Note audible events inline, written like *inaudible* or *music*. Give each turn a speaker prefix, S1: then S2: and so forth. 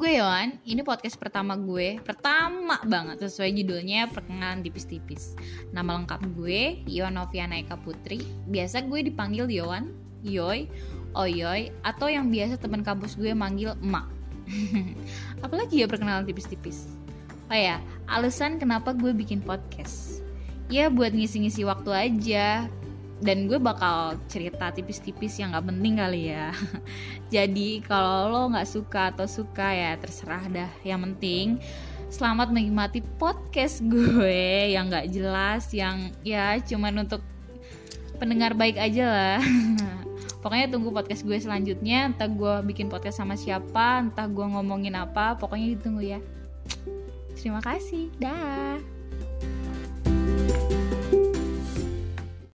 S1: gue Yohan, ini podcast pertama gue Pertama banget, sesuai judulnya Perkenalan Tipis-Tipis. Nama lengkap gue, Yohan Noviana Eka Putri. Biasa gue dipanggil Yohan, Yoy, Oyoy Atau yang biasa teman kampus gue manggil Emak *laughs* Apalagi ya perkenalan tipis-tipis? Oh ya, alasan kenapa gue bikin podcast? Ya buat ngisi-ngisi waktu aja dan gue bakal cerita tipis-tipis yang gak penting kali ya. *laughs* Jadi kalau lo gak suka atau suka ya terserah dah. Yang penting selamat menikmati podcast gue *laughs* yang gak jelas yang ya cuman untuk pendengar baik aja lah. *laughs* Pokoknya tunggu podcast gue selanjutnya. Entah gue bikin podcast sama siapa entah gue ngomongin apa pokoknya ditunggu ya. *tsk* Terima kasih. Dah